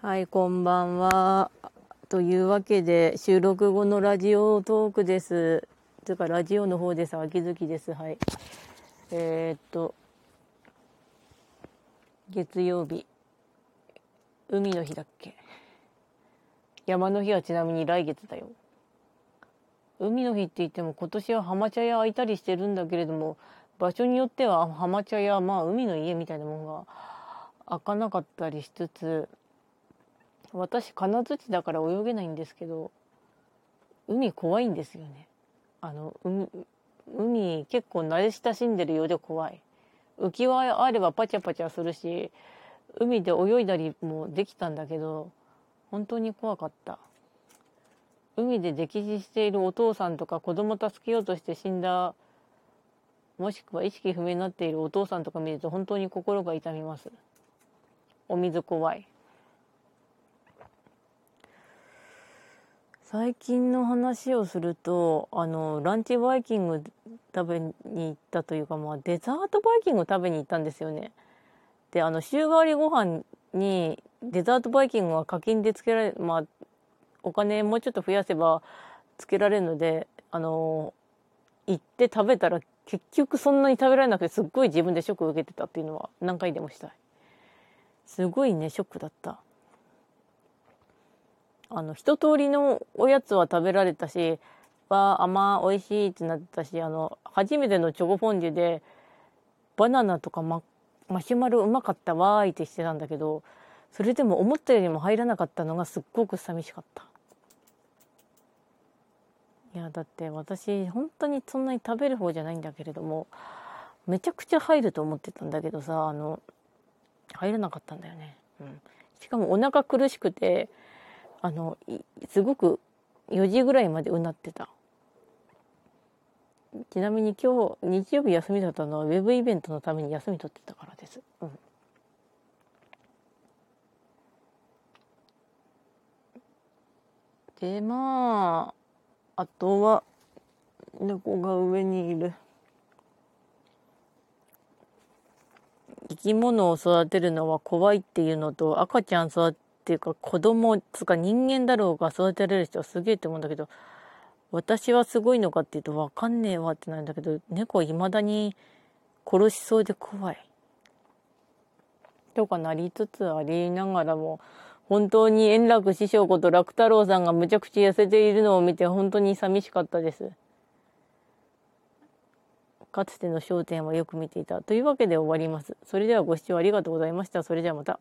はい、こんばんは。というわけで、収録後のラジオトークです。というか、ラジオの方です。秋月です。はい。えーっと、月曜日、海の日だっけ？山の日はちなみに来月だよ。海の日って言っても今年は浜茶屋開いたりしてるんだけれども、場所によっては浜茶屋、まあ海の家みたいなものが開かなかったりしつつ、私金槌だから泳げないんですけど海怖いんですよね。あの海結構慣れ親しんでるようで怖い。浮き輪あればパチャパチャするし海で泳いだりもできたんだけど本当に怖かった。海で溺死しているお父さんとか子供助けようとして死んだもしくは意識不明になっているお父さんとか見ると本当に心が痛みます。お水怖い。最近の話をするとあのランチバイキング食べに行ったというか、まあ、デザートバイキング食べに行ったんですよね。であの週替わりご飯にデザートバイキングは課金でつけられまあお金もうちょっと増やせばつけられるのであの行って食べたら結局そんなに食べられなくてすっごい自分でショックを受けてたっていうのは何回でもしたい。すごいねショックだった。あの一通りのおやつは食べられたしわあ甘美味しいってなってたしあの初めてのチョコフォンデュでバナナとかママシュマロうまかったわーいってしてたんだけどそれでも思ったよりも入らなかったのがすっごく寂しかった。いやだって私本当にそんなに食べる方じゃないんだけれどもめちゃくちゃ入ると思ってたんだけどさあの入らなかったんだよね、うん、しかもお腹苦しくてあのすごく4時ぐらいまでうなってた。ちなみに今日日曜日休みだったのはウェブイベントのために休み取ってたからです、うん、でまああとは猫が上にいる。生き物を育てるのは怖いっていうのと赤ちゃん育てっていうか子供つか人間だろうが育てられる人はすげえって思うんだけど私はすごいのかっていうと分かんねえわってなんだけど猫いまだに殺しそうで怖い。とかなりつつありながらも本当に円楽師匠こと楽太郎さんがむちゃくちゃ痩せているのを見て本当に寂しかったです。かつての『笑点』はよく見ていた。というわけで終わります。それではご視聴ありがとうございました。それではまた。